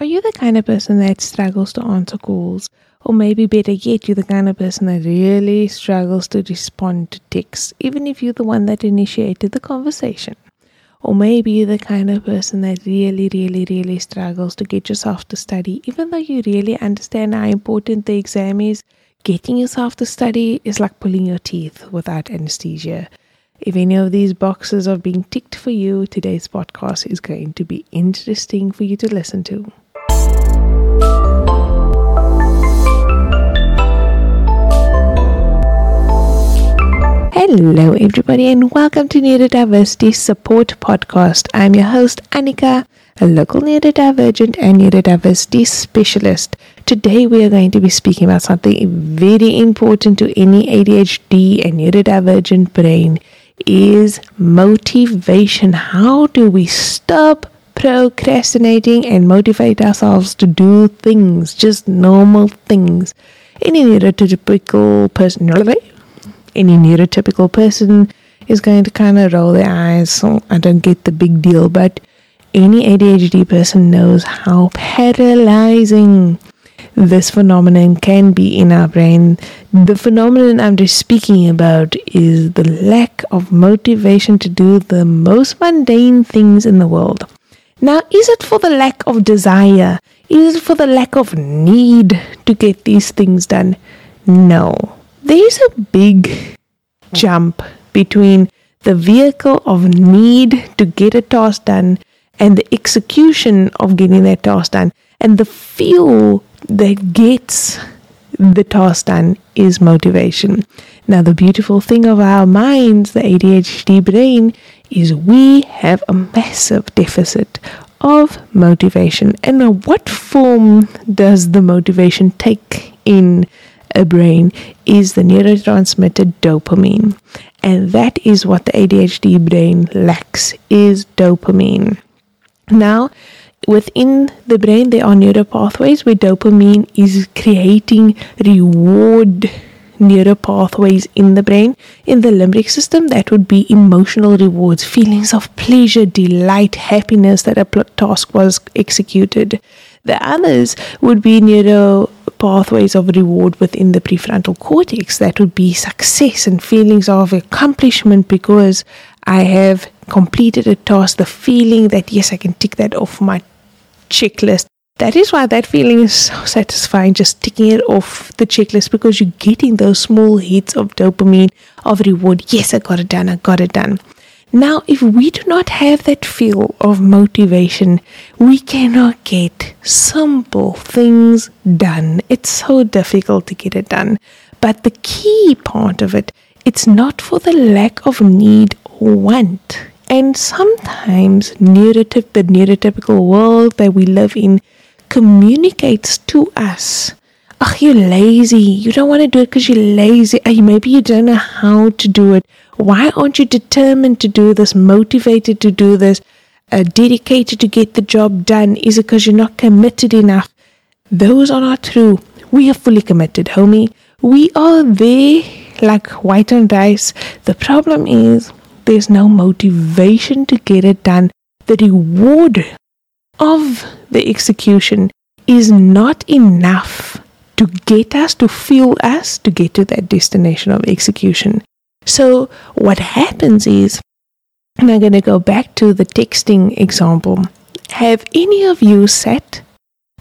Are you the kind of person that struggles to answer calls? Or maybe better yet, you're the kind of person that really struggles to respond to texts, even if you're the one that initiated the conversation. Or maybe you're the kind of person that really, really, really struggles to get yourself to study, even though you really understand how important the exam is. Getting yourself to study is like pulling your teeth without anesthesia. If any of these boxes are being ticked for you, today's podcast is going to be interesting for you to listen to. Hello, everybody, and welcome to Neurodiversity Support Podcast. I'm your host, Annika, a local neurodivergent and neurodiversity specialist. Today, we are going to be speaking about something very important to any ADHD and neurodivergent brain is motivation. How do we stop procrastinating and motivate ourselves to do things, just normal things? Any neurotypical person, any neurotypical person is going to kind of roll their eyes. So I don't get the big deal, but any ADHD person knows how paralyzing this phenomenon can be in our brain. The phenomenon I'm just speaking about is the lack of motivation to do the most mundane things in the world. Now, is it for the lack of desire? Is it for the lack of need to get these things done? No. There's a big jump between the vehicle of need to get a task done and the execution of getting that task done. And the fuel that gets the task done is motivation. Now, the beautiful thing of our minds, the ADHD brain, is we have a massive deficit of motivation. And what form does the motivation take in a brain is the neurotransmitter dopamine. And that is what the ADHD brain lacks is dopamine. Now, within the brain there are neural pathways where dopamine is creating reward neural pathways in the brain. In the limbic system, that would be emotional rewards, feelings of pleasure, delight, happiness that a task was executed. The others would be neural pathways of reward within the prefrontal cortex. That would be success and feelings of accomplishment because I have completed a task. The feeling that, yes, I can tick that off my checklist. That is why that feeling is so satisfying, just ticking it off the checklist because you're getting those small hits of dopamine, of reward. Yes, I got it done, I got it done. Now, if we do not have that feel of motivation, we cannot get simple things done. It's so difficult to get it done. But the key part of it, it's not for the lack of need or want. And sometimes neurotyp- the neurotypical world that we live in communicates to us. Oh, you're lazy. You don't want to do it because you're lazy. Maybe you don't know how to do it why aren't you determined to do this, motivated to do this, uh, dedicated to get the job done? Is it because you're not committed enough? Those are not true. We are fully committed, homie. We are there like white on rice. The problem is there's no motivation to get it done. The reward of the execution is not enough to get us, to fuel us to get to that destination of execution. So, what happens is, and I'm going to go back to the texting example. Have any of you sat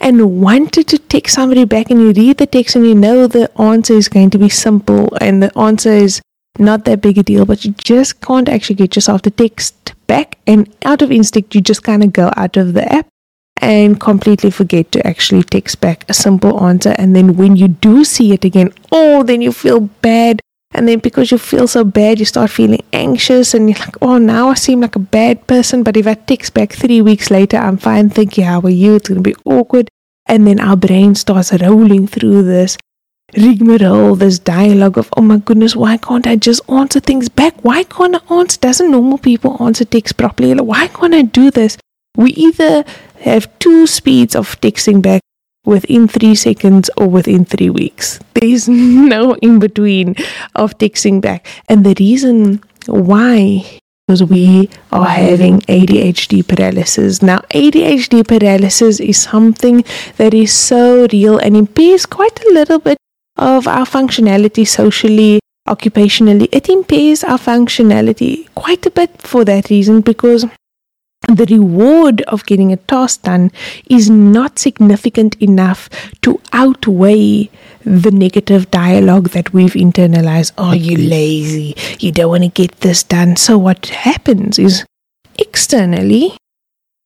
and wanted to text somebody back and you read the text and you know the answer is going to be simple and the answer is not that big a deal, but you just can't actually get yourself to text back and out of instinct you just kind of go out of the app and completely forget to actually text back a simple answer and then when you do see it again, oh then you feel bad and then because you feel so bad, you start feeling anxious and you're like, oh, now I seem like a bad person. But if I text back three weeks later, I'm fine. Thank you. How are you? It's going to be awkward. And then our brain starts rolling through this rigmarole, this dialogue of, oh my goodness, why can't I just answer things back? Why can't I answer? Doesn't normal people answer text properly? Why can't I do this? We either have two speeds of texting back within three seconds or within three weeks. There's no in between of texting back. And the reason why because we are having ADHD paralysis. Now, ADHD paralysis is something that is so real and impairs quite a little bit of our functionality socially, occupationally. It impairs our functionality quite a bit for that reason because the reward of getting a task done is not significant enough to outweigh the negative dialogue that we've internalized. Oh, you lazy. You don't want to get this done. So, what happens is externally,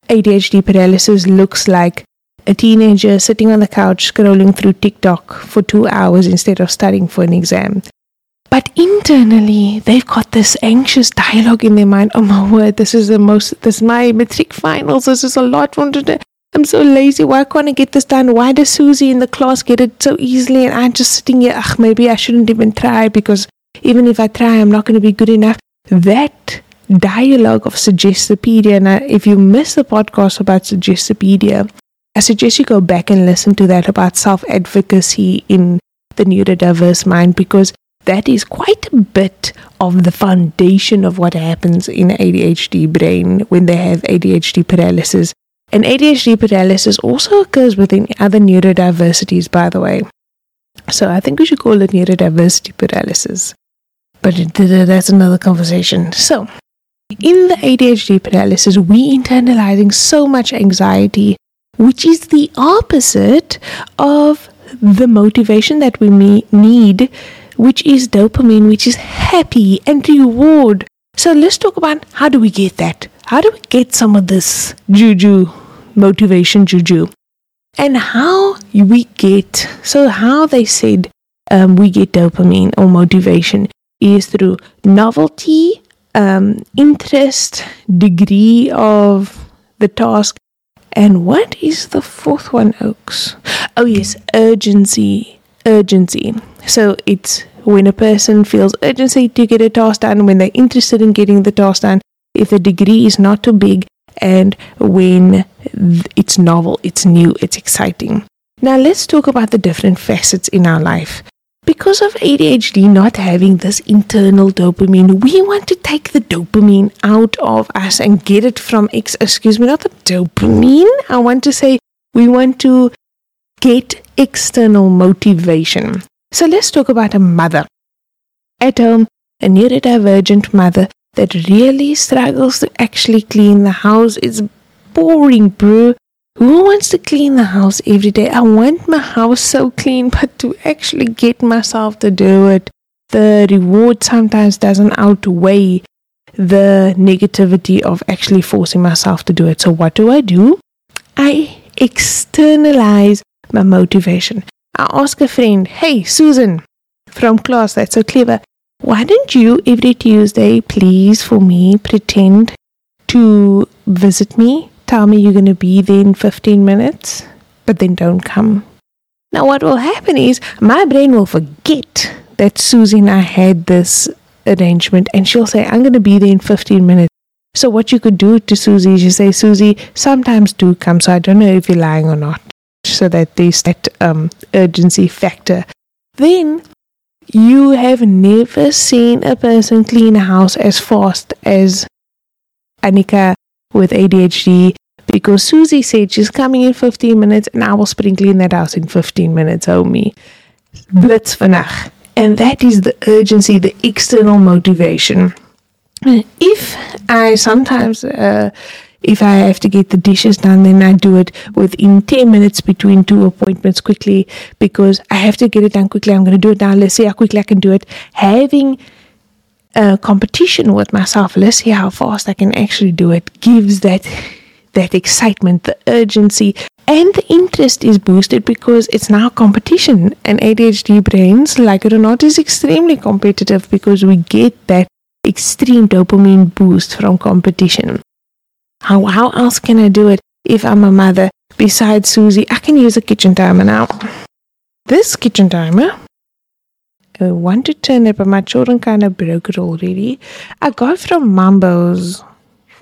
ADHD paralysis looks like a teenager sitting on the couch scrolling through TikTok for two hours instead of studying for an exam. But internally, they've got this anxious dialogue in their mind. Oh my word, this is the most, this is my matric finals. This is a lot. I'm so lazy. Why can't I get this done? Why does Susie in the class get it so easily? And I'm just sitting here, ugh, maybe I shouldn't even try because even if I try, I'm not going to be good enough. That dialogue of Suggestopedia, and if you miss the podcast about Suggestopedia, I suggest you go back and listen to that about self advocacy in the neurodiverse mind because that is quite a bit of the foundation of what happens in ADHD brain when they have ADHD paralysis. And ADHD paralysis also occurs within other neurodiversities, by the way. So I think we should call it neurodiversity paralysis. But that's another conversation. So, in the ADHD paralysis, we internalizing so much anxiety, which is the opposite of the motivation that we need which is dopamine, which is happy and reward. So let's talk about how do we get that? How do we get some of this juju, motivation juju? And how we get, so how they said um, we get dopamine or motivation is through novelty, um, interest, degree of the task. And what is the fourth one, Oaks? Oh, yes, urgency. Urgency. So it's when a person feels urgency to get a task done, when they're interested in getting the task done, if the degree is not too big, and when it's novel, it's new, it's exciting. Now, let's talk about the different facets in our life. Because of ADHD not having this internal dopamine, we want to take the dopamine out of us and get it from, ex- excuse me, not the dopamine. I want to say we want to get external motivation. So let's talk about a mother. At home, a neurodivergent mother that really struggles to actually clean the house. It's boring, bro. Who wants to clean the house every day? I want my house so clean, but to actually get myself to do it, the reward sometimes doesn't outweigh the negativity of actually forcing myself to do it. So, what do I do? I externalize my motivation. I ask a friend, Hey, Susan, from class, that's so clever. Why don't you every Tuesday, please, for me, pretend to visit me? Tell me you're going to be there in 15 minutes, but then don't come. Now, what will happen is my brain will forget that Susie and I had this arrangement, and she'll say, I'm going to be there in 15 minutes. So, what you could do to Susie is you say, Susie, sometimes do come, so I don't know if you're lying or not so that there's that um, urgency factor. Then you have never seen a person clean a house as fast as Anika with ADHD because Susie said she's coming in 15 minutes and I will sprinkle in that house in 15 minutes, homie. Blitz vanach. And that is the urgency, the external motivation. If I sometimes uh, if I have to get the dishes done, then I do it within 10 minutes between two appointments quickly because I have to get it done quickly. I'm going to do it now. Let's see how quickly I can do it. Having a competition with myself, let's see how fast I can actually do it, gives that that excitement, the urgency, and the interest is boosted because it's now competition. And ADHD brains, like it or not, is extremely competitive because we get that extreme dopamine boost from competition. How, how else can I do it if I'm a mother? Besides Susie, I can use a kitchen timer now. This kitchen timer, I want to turn it, but my children kind of broke it already. I got from Mambo's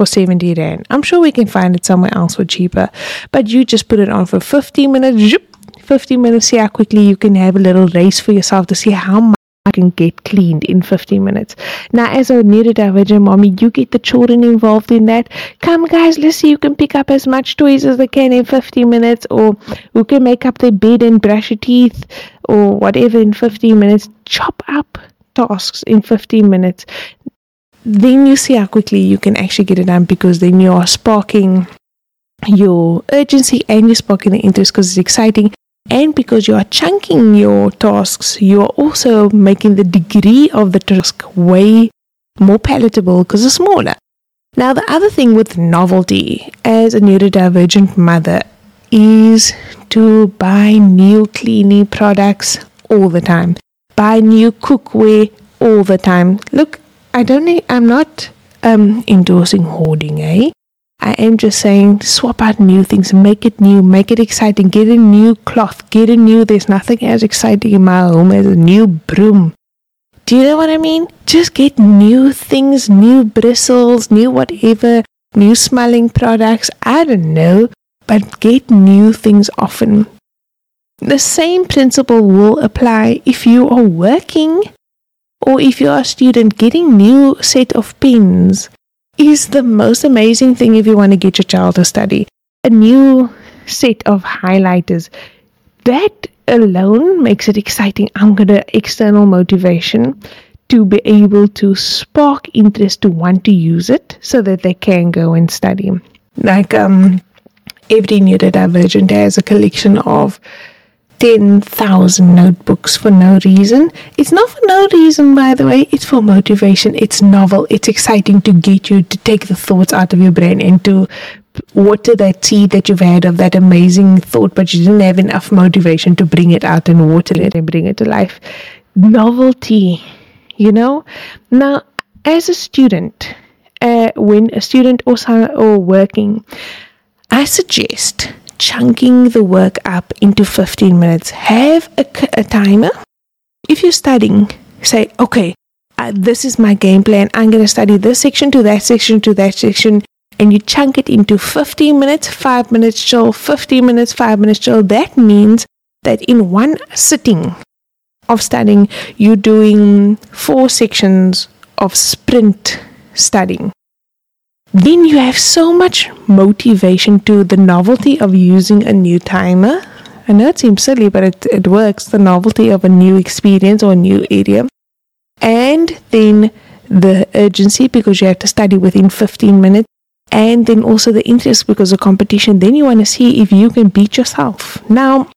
for 70 Rand. I'm sure we can find it somewhere else for cheaper, but you just put it on for 15 minutes. 15 minutes, see how quickly you can have a little race for yourself to see how much. I can get cleaned in 15 minutes. Now, as a neurodivergent mommy, you get the children involved in that. Come, guys, let's see, you can pick up as much toys as they can in 15 minutes, or who can make up their bed and brush your teeth, or whatever in 15 minutes. Chop up tasks in 15 minutes. Then you see how quickly you can actually get it done because then you are sparking your urgency and you're sparking the interest because it's exciting and because you are chunking your tasks, you are also making the degree of the task way more palatable because it's smaller. Now, the other thing with novelty as a neurodivergent mother is to buy new cleaning products all the time, buy new cookware all the time. Look, I don't need, I'm not um, endorsing hoarding, eh? I am just saying swap out new things, make it new, make it exciting, get a new cloth, get a new, there's nothing as exciting in my home as a new broom. Do you know what I mean? Just get new things, new bristles, new whatever, new smelling products. I don't know, but get new things often. The same principle will apply if you are working or if you are a student getting new set of pens is the most amazing thing if you want to get your child to study. A new set of highlighters. That alone makes it exciting. I'm going to external motivation to be able to spark interest to want to use it so that they can go and study. Like um every neurodivergent has a collection of 10,000 notebooks for no reason. It's not for no reason, by the way, it's for motivation. It's novel, it's exciting to get you to take the thoughts out of your brain and to water that seed that you've had of that amazing thought, but you didn't have enough motivation to bring it out and water it and bring it to life. Novelty, you know? Now, as a student, uh, when a student or, or working, I suggest chunking the work up into 15 minutes. Have a, a timer. If you're studying, say, okay, uh, this is my game plan. I'm going to study this section to that section to that section. And you chunk it into 15 minutes, 5 minutes chill, 15 minutes, 5 minutes chill. That means that in one sitting of studying, you're doing four sections of sprint studying then you have so much motivation to the novelty of using a new timer. I know it seems silly, but it, it works. The novelty of a new experience or a new area. And then the urgency because you have to study within 15 minutes. And then also the interest because of competition. Then you want to see if you can beat yourself. Now,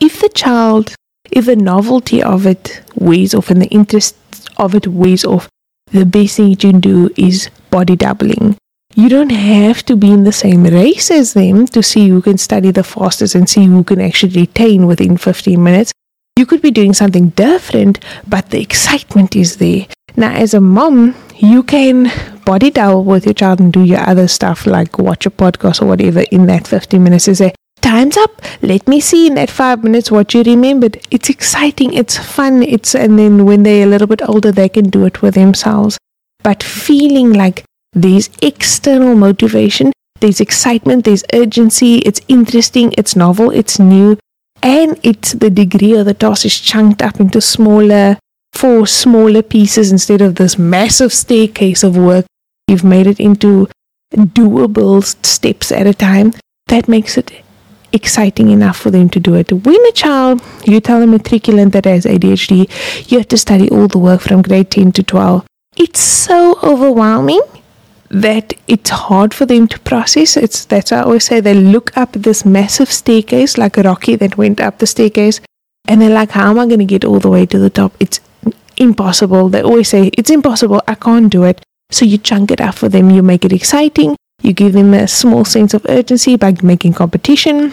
if the child, if the novelty of it weighs off and the interest of it weighs off, the best thing you can do is body doubling. You don't have to be in the same race as them to see who can study the fastest and see who can actually retain within 15 minutes. You could be doing something different, but the excitement is there. Now, as a mom, you can body double with your child and do your other stuff like watch a podcast or whatever in that 15 minutes. Is say, time's up. Let me see in that five minutes what you remembered. It's exciting. It's fun. It's and then when they're a little bit older, they can do it for themselves. But feeling like there's external motivation, there's excitement, there's urgency. It's interesting. It's novel. It's new, and it's the degree of the task is chunked up into smaller, four smaller pieces instead of this massive staircase of work. You've made it into doable steps at a time. That makes it exciting enough for them to do it. When a child, you tell a matriculant that has ADHD, you have to study all the work from grade 10 to 12. It's so overwhelming that it's hard for them to process. It's that's why I always say they look up this massive staircase like a Rocky that went up the staircase and they're like, How am I gonna get all the way to the top? It's impossible. They always say, It's impossible, I can't do it. So you chunk it up for them, you make it exciting, you give them a small sense of urgency by making competition,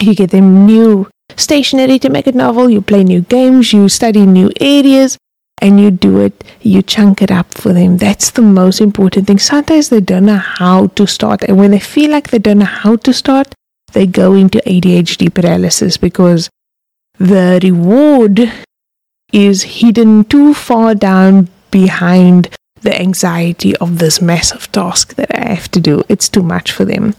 you get them new stationery to make it novel, you play new games, you study new areas, and you do it, you chunk it up for them. That's the most important thing. Sometimes they don't know how to start, and when they feel like they don't know how to start, they go into ADHD paralysis because the reward is hidden too far down behind the anxiety of this massive task that I have to do. It's too much for them.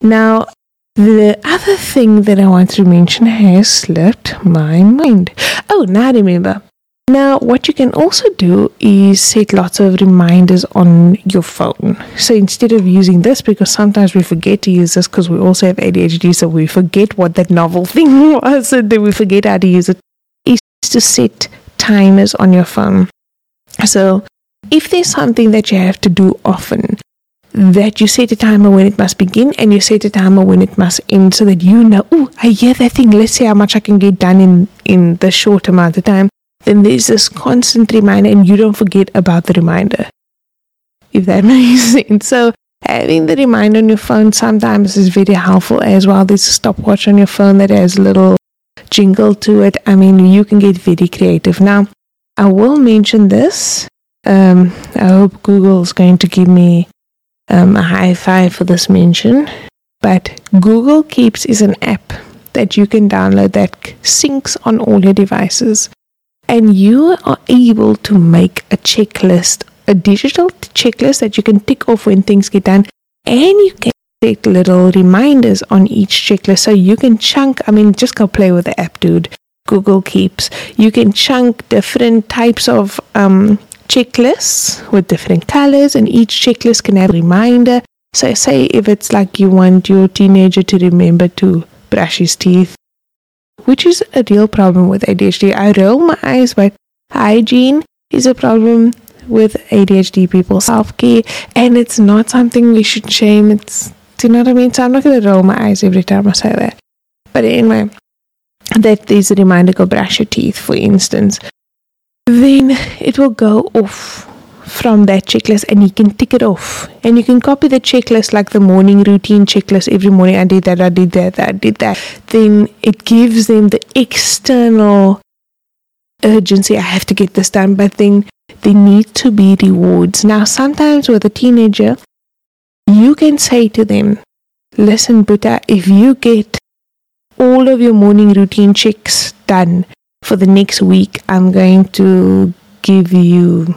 Now, the other thing that I want to mention has slipped my mind. Oh, now I remember. Now, what you can also do is set lots of reminders on your phone. So instead of using this, because sometimes we forget to use this because we also have ADHD, so we forget what that novel thing was and then we forget how to use it, is to set timers on your phone. So if there's something that you have to do often, that you set a timer when it must begin and you set a timer when it must end so that you know, oh, I hear that thing, let's see how much I can get done in, in the short amount of time then there's this constant reminder and you don't forget about the reminder. If that makes sense. So having the reminder on your phone sometimes is very helpful as well. There's a stopwatch on your phone that has a little jingle to it. I mean, you can get very creative. Now, I will mention this. Um, I hope Google is going to give me um, a high five for this mention. But Google Keeps is an app that you can download that syncs on all your devices and you are able to make a checklist, a digital checklist that you can tick off when things get done, and you can set little reminders on each checklist. So you can chunk, I mean, just go play with the app, dude. Google Keeps. You can chunk different types of um, checklists with different colors, and each checklist can have a reminder. So, say if it's like you want your teenager to remember to brush his teeth, which is a real problem with ADHD. I roll my eyes, but hygiene is a problem with ADHD people. Self care, and it's not something we should shame. It's, do you know what I mean? So I'm not going to roll my eyes every time I say that. But anyway, that is a reminder go brush your teeth, for instance. Then it will go off from that checklist and you can tick it off. And you can copy the checklist like the morning routine checklist. Every morning I did that, I did that, I did that. Then it gives them the external urgency. I have to get this done. But then there need to be rewards. Now, sometimes with a teenager, you can say to them, listen, Buddha, if you get all of your morning routine checks done for the next week, I'm going to give you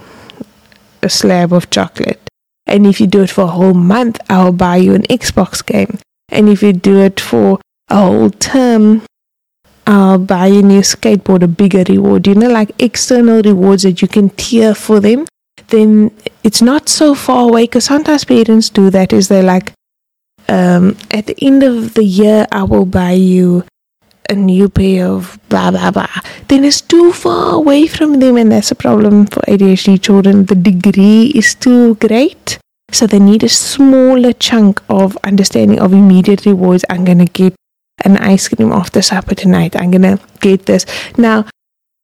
a slab of chocolate. And if you do it for a whole month, I'll buy you an Xbox game. And if you do it for a whole term, I'll buy you a new skateboard, a bigger reward. You know, like external rewards that you can tier for them. Then it's not so far away because sometimes parents do that. Is they're like, um, at the end of the year, I will buy you a new pair of blah blah blah, then it's too far away from them, and that's a problem for ADHD children. The degree is too great, so they need a smaller chunk of understanding of immediate rewards. I'm gonna get an ice cream after supper tonight. I'm gonna get this now.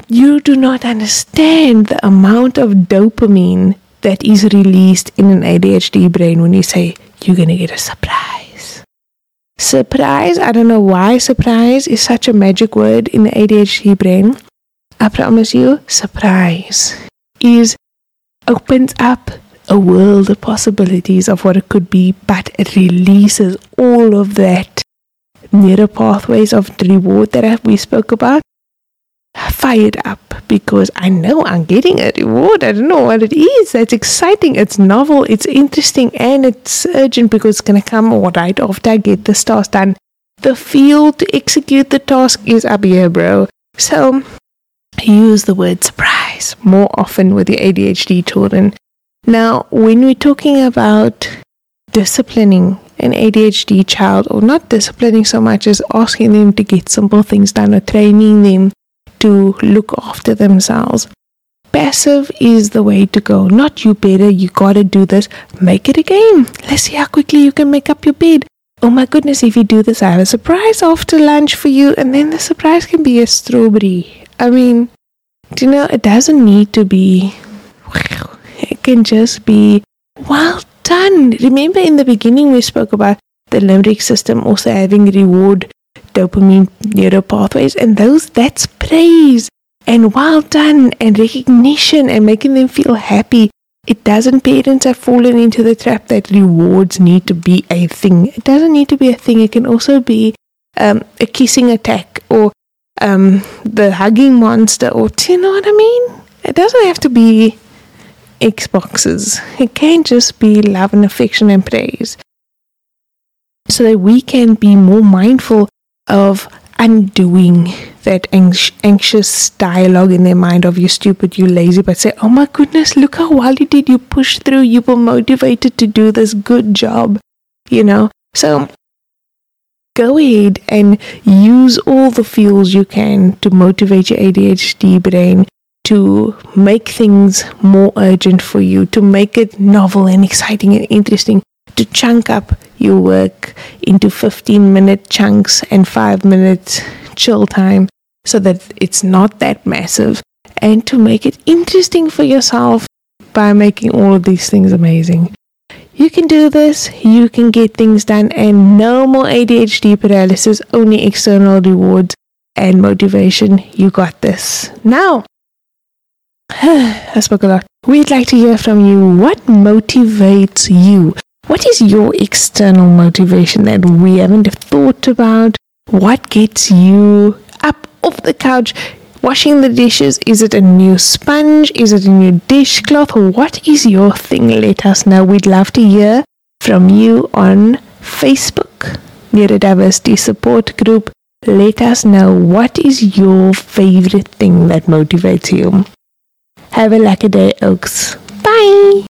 You do not understand the amount of dopamine that is released in an ADHD brain when you say you're gonna get a surprise Surprise, I don't know why surprise is such a magic word in the ADHD brain. I promise you, surprise is opens up a world of possibilities of what it could be, but it releases all of that neural pathways of the reward that we spoke about fired up because I know I'm getting a reward. I don't know what it is. It's exciting, it's novel, it's interesting, and it's urgent because it's going to come right after I get this task done. The field to execute the task is up here, bro. So use the word surprise more often with your ADHD children. Now, when we're talking about disciplining an ADHD child, or not disciplining so much as asking them to get simple things done or training them to look after themselves. Passive is the way to go. Not you better, you gotta do this. Make it a game. Let's see how quickly you can make up your bed. Oh my goodness, if you do this, I have a surprise after lunch for you, and then the surprise can be a strawberry. I mean, do you know, it doesn't need to be, it can just be well done. Remember in the beginning, we spoke about the limbic system also having reward dopamine neural pathways, and those that's praise and well done and recognition and making them feel happy. It doesn't, parents have fallen into the trap that rewards need to be a thing. It doesn't need to be a thing. It can also be um, a kissing attack or um, the hugging monster, or do you know what I mean? It doesn't have to be Xboxes. It can just be love and affection and praise. So that we can be more mindful of undoing that anxious dialogue in their mind of you stupid, you lazy, but say, oh my goodness, look how well you did. You pushed through. You were motivated to do this. Good job. You know? So go ahead and use all the fuels you can to motivate your ADHD brain to make things more urgent for you, to make it novel and exciting and interesting, to chunk up your work into 15 minute chunks and 5 minutes chill time so that it's not that massive, and to make it interesting for yourself by making all of these things amazing. You can do this, you can get things done, and no more ADHD paralysis, only external rewards and motivation. You got this. Now, I spoke a lot. We'd like to hear from you. What motivates you? What is your external motivation that we haven't thought about? What gets you up off the couch washing the dishes? Is it a new sponge? Is it a new dishcloth? What is your thing? Let us know. We'd love to hear from you on Facebook, Neurodiversity Support Group. Let us know what is your favorite thing that motivates you. Have a lucky day, Oaks. Bye.